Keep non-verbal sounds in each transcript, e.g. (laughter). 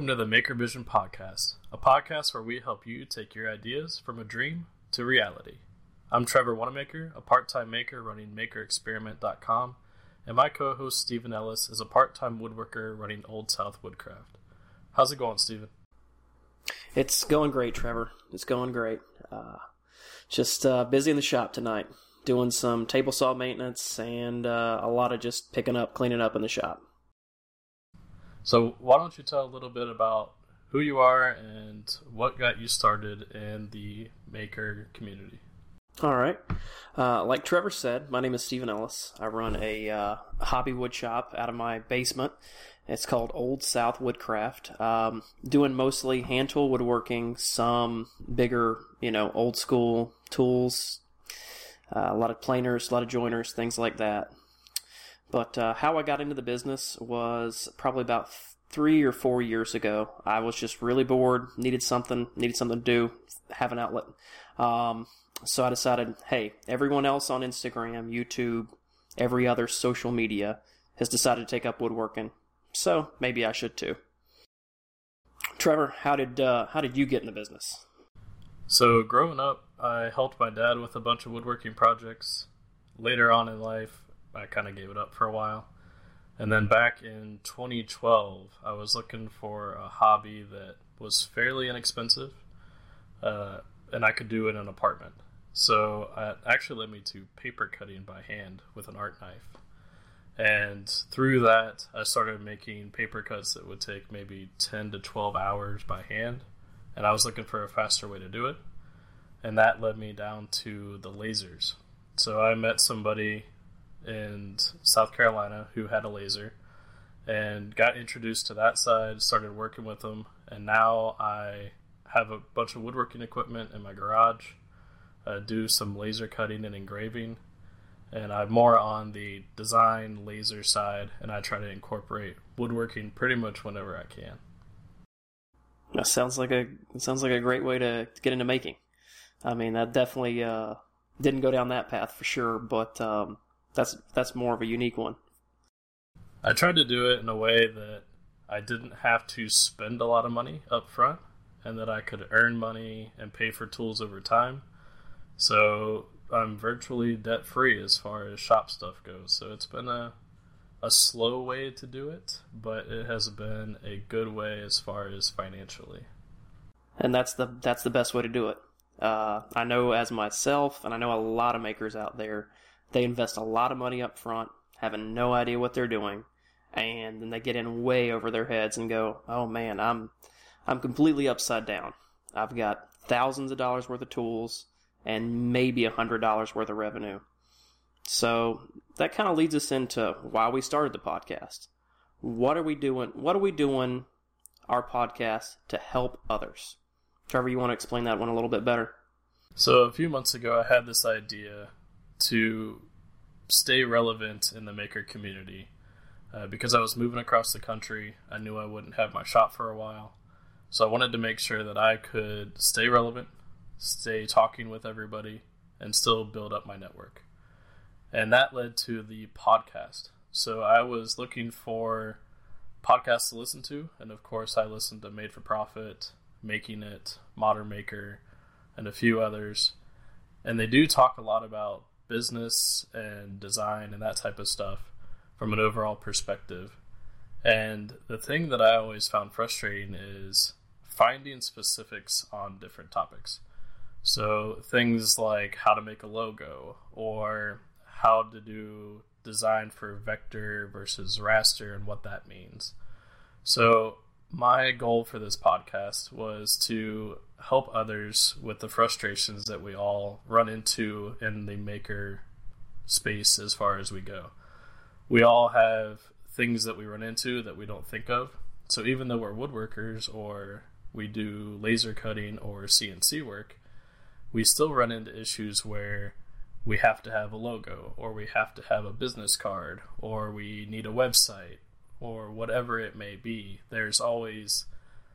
Welcome to the Maker Vision Podcast, a podcast where we help you take your ideas from a dream to reality. I'm Trevor Wanamaker, a part time maker running MakerExperiment.com, and my co host Stephen Ellis is a part time woodworker running Old South Woodcraft. How's it going, Stephen? It's going great, Trevor. It's going great. Uh, just uh, busy in the shop tonight, doing some table saw maintenance and uh, a lot of just picking up, cleaning up in the shop. So, why don't you tell a little bit about who you are and what got you started in the maker community? All right. Uh, like Trevor said, my name is Stephen Ellis. I run a uh, hobby wood shop out of my basement. It's called Old South Woodcraft. Um, doing mostly hand tool woodworking, some bigger, you know, old school tools, uh, a lot of planers, a lot of joiners, things like that. But uh, how I got into the business was probably about three or four years ago. I was just really bored, needed something, needed something to do, have an outlet. Um, so I decided, hey, everyone else on Instagram, YouTube, every other social media has decided to take up woodworking. So maybe I should too. Trevor, how did uh, how did you get in the business? So growing up, I helped my dad with a bunch of woodworking projects. Later on in life, I kind of gave it up for a while. And then back in 2012, I was looking for a hobby that was fairly inexpensive, uh, and I could do in an apartment. So it actually led me to paper cutting by hand with an art knife. And through that, I started making paper cuts that would take maybe 10 to 12 hours by hand. And I was looking for a faster way to do it. And that led me down to the lasers. So I met somebody in South Carolina who had a laser and got introduced to that side, started working with them, and now I have a bunch of woodworking equipment in my garage, uh, do some laser cutting and engraving, and I'm more on the design laser side, and I try to incorporate woodworking pretty much whenever I can. That sounds like a sounds like a great way to get into making. I mean, that definitely uh, didn't go down that path for sure, but um, that's that's more of a unique one. I tried to do it in a way that I didn't have to spend a lot of money up front and that I could earn money and pay for tools over time. So I'm virtually debt free as far as shop stuff goes. So it's been a a slow way to do it, but it has been a good way as far as financially. And that's the that's the best way to do it. Uh, I know as myself, and I know a lot of makers out there they invest a lot of money up front, having no idea what they're doing, and then they get in way over their heads and go, "Oh man, I'm I'm completely upside down. I've got thousands of dollars worth of tools and maybe a hundred dollars worth of revenue." So that kind of leads us into why we started the podcast. What are we doing? What are we doing our podcast to help others? Trevor, you want to explain that one a little bit better? So a few months ago, I had this idea to stay relevant in the maker community. Uh, because I was moving across the country, I knew I wouldn't have my shop for a while. So I wanted to make sure that I could stay relevant, stay talking with everybody, and still build up my network. And that led to the podcast. So I was looking for podcasts to listen to, and of course, I listened to Made for Profit, Making It, Modern Maker, and a few others. And they do talk a lot about business and design and that type of stuff from an overall perspective. And the thing that I always found frustrating is finding specifics on different topics. So things like how to make a logo or how to do design for vector versus raster and what that means. So my goal for this podcast was to help others with the frustrations that we all run into in the maker space as far as we go. We all have things that we run into that we don't think of. So even though we're woodworkers or we do laser cutting or CNC work, we still run into issues where we have to have a logo or we have to have a business card or we need a website or whatever it may be, there's always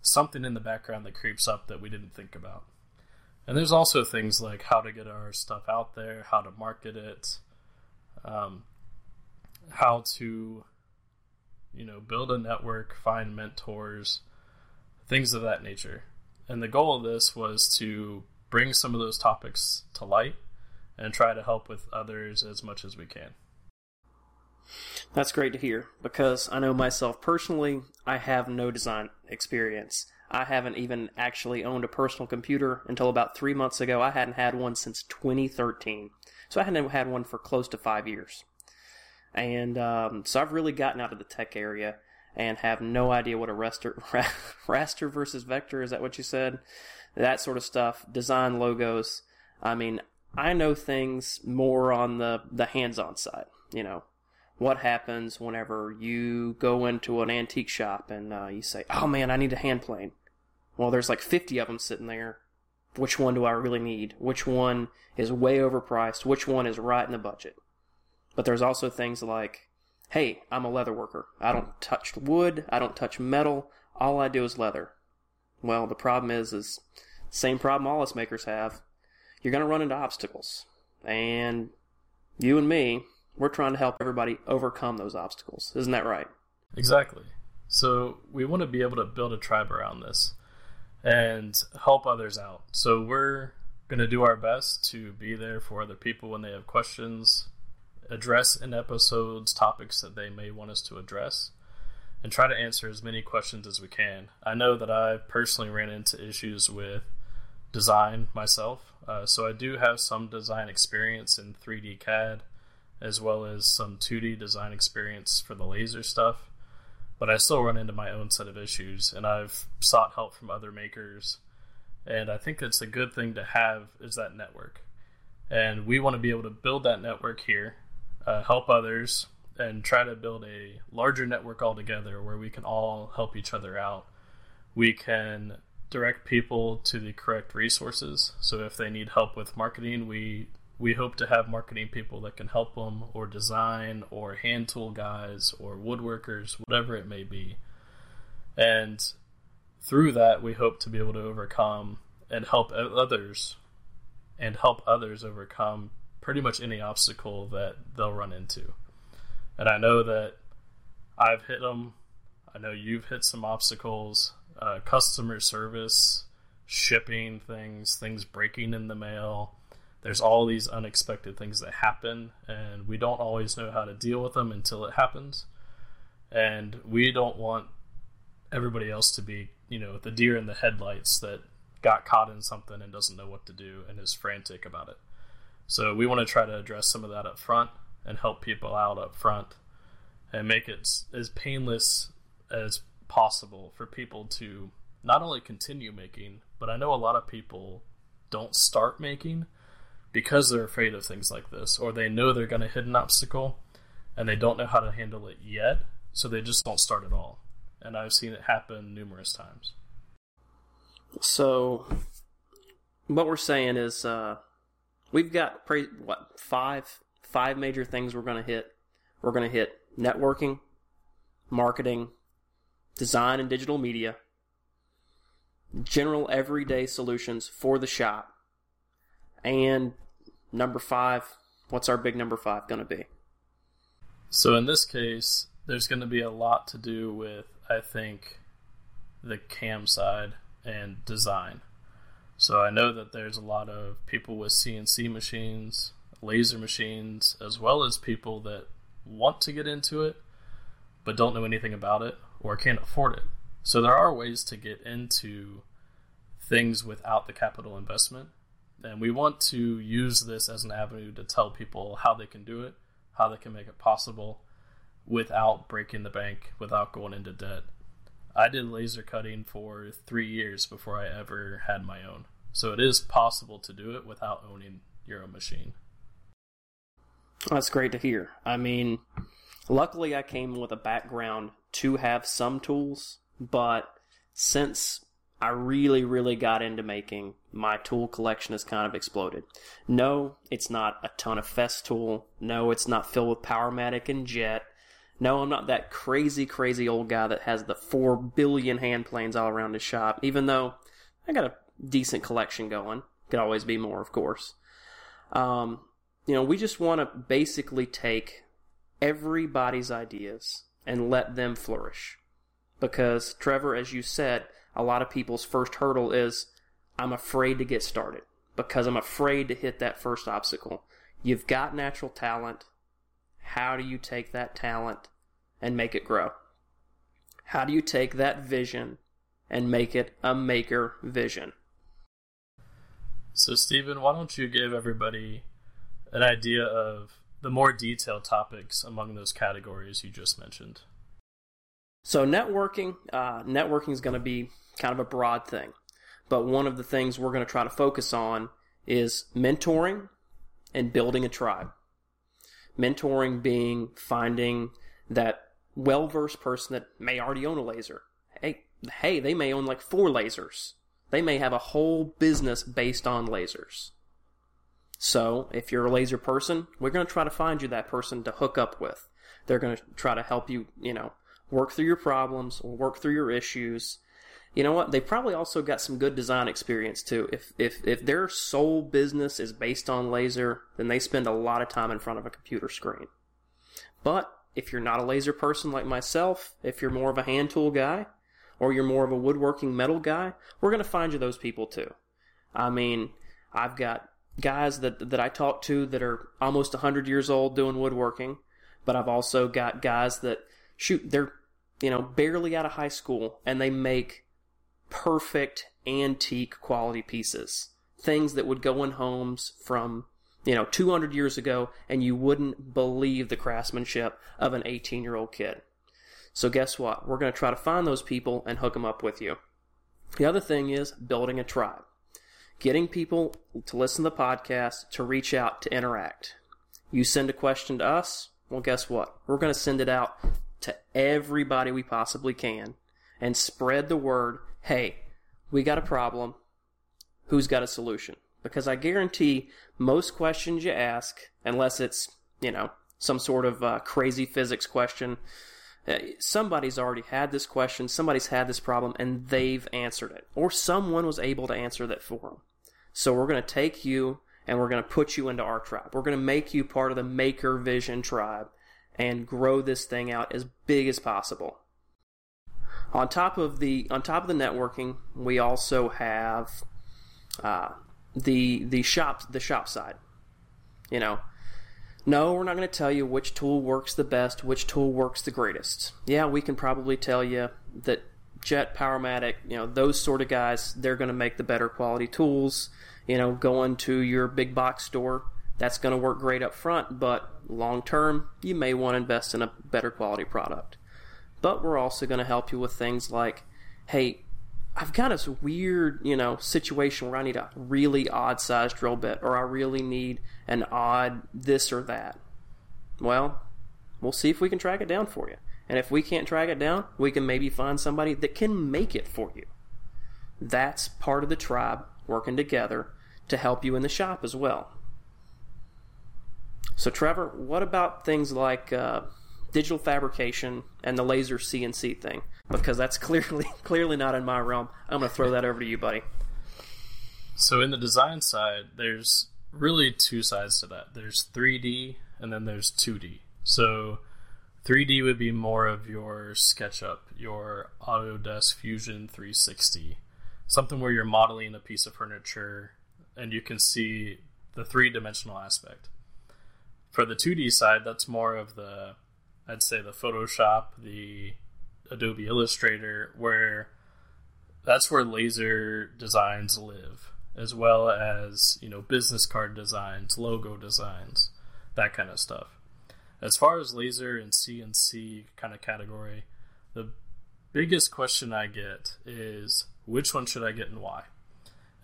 something in the background that creeps up that we didn't think about. And there's also things like how to get our stuff out there, how to market it, um, how to, you know, build a network, find mentors, things of that nature. And the goal of this was to bring some of those topics to light and try to help with others as much as we can. That's great to hear because I know myself personally, I have no design experience. I haven't even actually owned a personal computer until about three months ago. I hadn't had one since 2013. So I hadn't had one for close to five years. And um, so I've really gotten out of the tech area and have no idea what a raster, (laughs) raster versus vector is that what you said? That sort of stuff, design logos. I mean, I know things more on the, the hands on side, you know, what happens whenever you go into an antique shop and uh, you say, "Oh man, I need a hand plane." Well, there's like 50 of them sitting there. Which one do I really need? Which one is way overpriced? Which one is right in the budget? But there's also things like, "Hey, I'm a leather worker. I don't touch wood. I don't touch metal. All I do is leather." Well, the problem is, is same problem all us makers have. You're going to run into obstacles, and you and me, we're trying to help everybody overcome those obstacles. Isn't that right? Exactly. So we want to be able to build a tribe around this and help others out. So we're going to do our best to be there for other people when they have questions, address in episodes topics that they may want us to address, and try to answer as many questions as we can. I know that I personally ran into issues with design myself, uh, so I do have some design experience in 3D CAD as well as some 2D design experience for the laser stuff. But I still run into my own set of issues, and I've sought help from other makers. And I think it's a good thing to have is that network. And we want to be able to build that network here, uh, help others, and try to build a larger network altogether where we can all help each other out. We can direct people to the correct resources. So if they need help with marketing, we we hope to have marketing people that can help them or design or hand tool guys or woodworkers whatever it may be. And through that we hope to be able to overcome and help others and help others overcome pretty much any obstacle that they'll run into. And i know that i've hit them i know you've hit some obstacles uh, customer service shipping things things breaking in the mail there's all these unexpected things that happen and we don't always know how to deal with them until it happens. And we don't want everybody else to be you know the deer in the headlights that got caught in something and doesn't know what to do and is frantic about it. So we want to try to address some of that up front and help people out up front and make it as painless as possible for people to not only continue making but i know a lot of people don't start making because they're afraid of things like this, or they know they're going to hit an obstacle and they don't know how to handle it yet, so they just don't start at all. And I've seen it happen numerous times. So, what we're saying is, uh, we've got pre- what five five major things we're going to hit. We're going to hit networking, marketing, design and digital media, general everyday solutions for the shop, and number five, what's our big number five going to be? So in this case, there's going to be a lot to do with, I think, the cam side and design. So I know that there's a lot of people with CNC machines, laser machines, as well as people that want to get into it but don't know anything about it or can't afford it. So there are ways to get into things without the capital investment and we want to use this as an avenue to tell people how they can do it, how they can make it possible without breaking the bank, without going into debt. I did laser cutting for three years before I ever had my own. So it is possible to do it without owning your own machine. That's great to hear. I mean, luckily I came with a background to have some tools, but since I really, really got into making, my tool collection has kind of exploded. No, it's not a ton of Festool. No, it's not filled with Powermatic and Jet. No, I'm not that crazy, crazy old guy that has the four billion hand planes all around his shop, even though I got a decent collection going. Could always be more, of course. Um, you know, we just want to basically take everybody's ideas and let them flourish. Because, Trevor, as you said, a lot of people's first hurdle is I'm afraid to get started because I'm afraid to hit that first obstacle. You've got natural talent. How do you take that talent and make it grow? How do you take that vision and make it a maker vision? So, Stephen, why don't you give everybody an idea of the more detailed topics among those categories you just mentioned? So, networking, uh, networking is going to be kind of a broad thing, but one of the things we're going to try to focus on is mentoring and building a tribe. Mentoring being finding that well versed person that may already own a laser. Hey, hey, they may own like four lasers. They may have a whole business based on lasers. So, if you're a laser person, we're going to try to find you that person to hook up with. They're going to try to help you, you know, work through your problems, or work through your issues. You know what? They probably also got some good design experience too. If if if their sole business is based on laser, then they spend a lot of time in front of a computer screen. But if you're not a laser person like myself, if you're more of a hand tool guy, or you're more of a woodworking metal guy, we're going to find you those people too. I mean, I've got guys that that I talk to that are almost 100 years old doing woodworking, but I've also got guys that shoot they're you know barely out of high school and they make perfect antique quality pieces. Things that would go in homes from you know 200 years ago and you wouldn't believe the craftsmanship of an 18 year old kid. So guess what? We're going to try to find those people and hook them up with you. The other thing is building a tribe. Getting people to listen to the podcast, to reach out, to interact. You send a question to us, well, guess what? We're going to send it out to everybody we possibly can and spread the word hey, we got a problem. Who's got a solution? Because I guarantee most questions you ask, unless it's, you know, some sort of uh, crazy physics question, uh, somebody's already had this question, somebody's had this problem, and they've answered it. Or someone was able to answer that for them. So we're going to take you and we're going to put you into our tribe. We're going to make you part of the Maker Vision tribe and grow this thing out as big as possible. On top of the on top of the networking, we also have uh, the the shop the shop side. You know, no, we're not going to tell you which tool works the best, which tool works the greatest. Yeah, we can probably tell you that Jet, Powermatic, you know, those sort of guys, they're going to make the better quality tools. You know, going to your big box store, that's going to work great up front, but long term, you may want to invest in a better quality product. But we're also going to help you with things like, hey, I've got this weird, you know, situation where I need a really odd sized drill bit, or I really need an odd this or that. Well, we'll see if we can track it down for you. And if we can't track it down, we can maybe find somebody that can make it for you. That's part of the tribe working together to help you in the shop as well. So, Trevor, what about things like uh, digital fabrication and the laser CNC thing? Because that's (laughs) clearly clearly not in my realm. I'm going to throw that over to you, buddy. So, in the design side, there's really two sides to that. There's 3D and then there's 2D. So, 3D would be more of your SketchUp, your Autodesk Fusion 360, something where you're modeling a piece of furniture and you can see the three dimensional aspect. For the 2D side, that's more of the, I'd say, the Photoshop, the Adobe Illustrator, where that's where laser designs live, as well as, you know, business card designs, logo designs, that kind of stuff. As far as laser and CNC kind of category, the biggest question I get is which one should I get and why?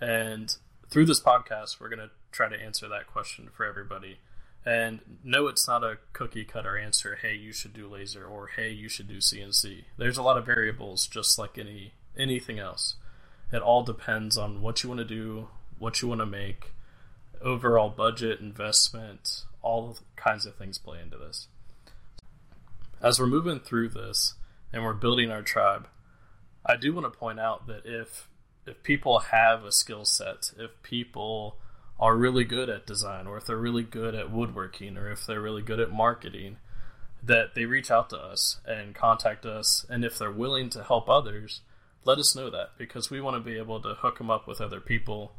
And through this podcast, we're going to try to answer that question for everybody. And no, it's not a cookie cutter answer. Hey, you should do laser, or hey, you should do CNC. There's a lot of variables, just like any anything else. It all depends on what you want to do, what you want to make, overall budget, investment, all kinds of things play into this. As we're moving through this and we're building our tribe, I do want to point out that if if people have a skill set, if people are really good at design, or if they're really good at woodworking, or if they're really good at marketing, that they reach out to us and contact us. And if they're willing to help others, let us know that because we want to be able to hook them up with other people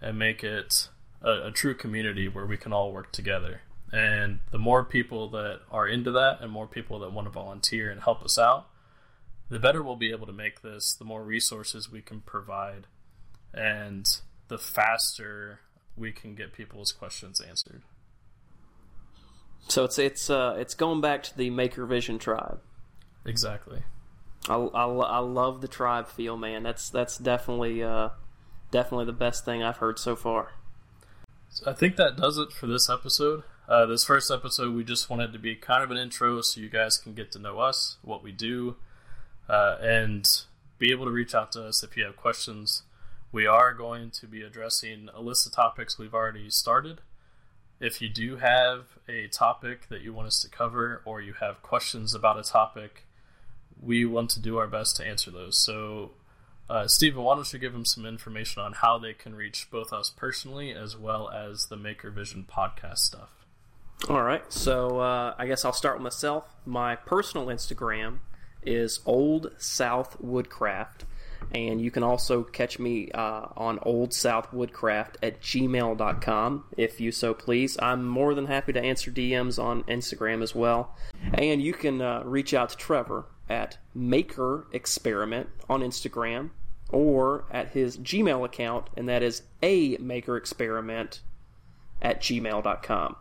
and make it a, a true community where we can all work together. And the more people that are into that and more people that want to volunteer and help us out, the better we'll be able to make this, the more resources we can provide, and the faster we can get people's questions answered. So it's it's uh, it's going back to the Maker Vision tribe. Exactly. I, I, I love the tribe feel, man. That's that's definitely uh, definitely the best thing I've heard so far. So I think that does it for this episode. Uh, this first episode, we just wanted to be kind of an intro so you guys can get to know us, what we do, uh, and be able to reach out to us if you have questions. We are going to be addressing a list of topics we've already started. If you do have a topic that you want us to cover or you have questions about a topic, we want to do our best to answer those. So, uh, Stephen, why don't you give them some information on how they can reach both us personally as well as the Maker Vision podcast stuff? All right. So, uh, I guess I'll start with myself. My personal Instagram is Old South Woodcraft. And you can also catch me uh, on Old South Woodcraft at gmail.com if you so please. I'm more than happy to answer DMs on Instagram as well. And you can uh, reach out to Trevor at Maker Experiment on Instagram or at his Gmail account, and that is a Maker Experiment at gmail.com.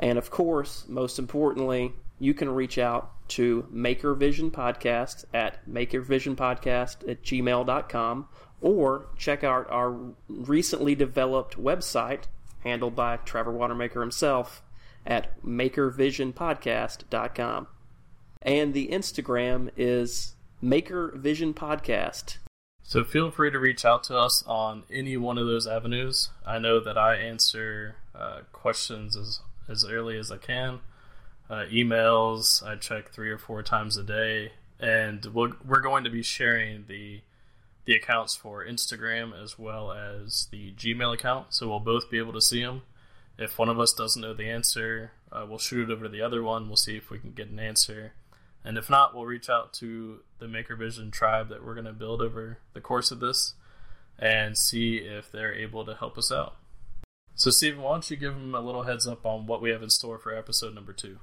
And of course, most importantly, you can reach out to Maker Vision Podcast at makervisionpodcast at gmail.com or check out our recently developed website handled by Trevor Watermaker himself at makervisionpodcast.com. And the Instagram is Maker Vision Podcast. So feel free to reach out to us on any one of those avenues. I know that I answer uh, questions as, as early as I can uh, emails. I check three or four times a day, and we're going to be sharing the the accounts for Instagram as well as the Gmail account, so we'll both be able to see them. If one of us doesn't know the answer, uh, we'll shoot it over to the other one. We'll see if we can get an answer, and if not, we'll reach out to the Maker Vision tribe that we're going to build over the course of this, and see if they're able to help us out. So, Stephen, why don't you give them a little heads up on what we have in store for episode number two?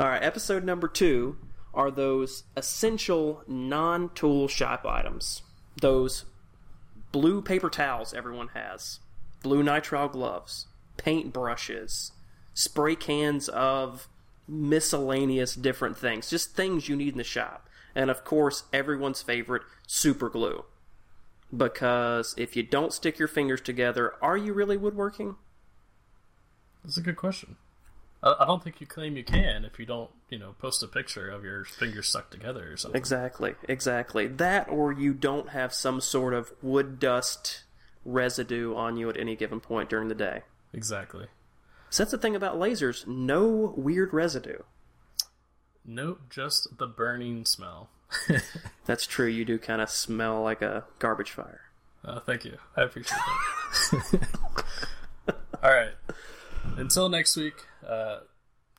All right, episode number two are those essential non tool shop items. Those blue paper towels everyone has, blue nitrile gloves, paint brushes, spray cans of miscellaneous different things, just things you need in the shop. And of course, everyone's favorite, super glue. Because if you don't stick your fingers together, are you really woodworking? That's a good question. I don't think you claim you can if you don't, you know, post a picture of your fingers stuck together or something. Exactly, exactly. That or you don't have some sort of wood dust residue on you at any given point during the day. Exactly. So that's the thing about lasers no weird residue. Nope, just the burning smell. (laughs) that's true. You do kind of smell like a garbage fire. Uh, thank you. I appreciate that. (laughs) All right. Until next week. Uh,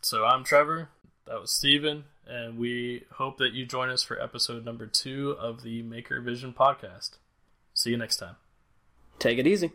so I'm Trevor. That was Stephen. And we hope that you join us for episode number two of the Maker Vision podcast. See you next time. Take it easy.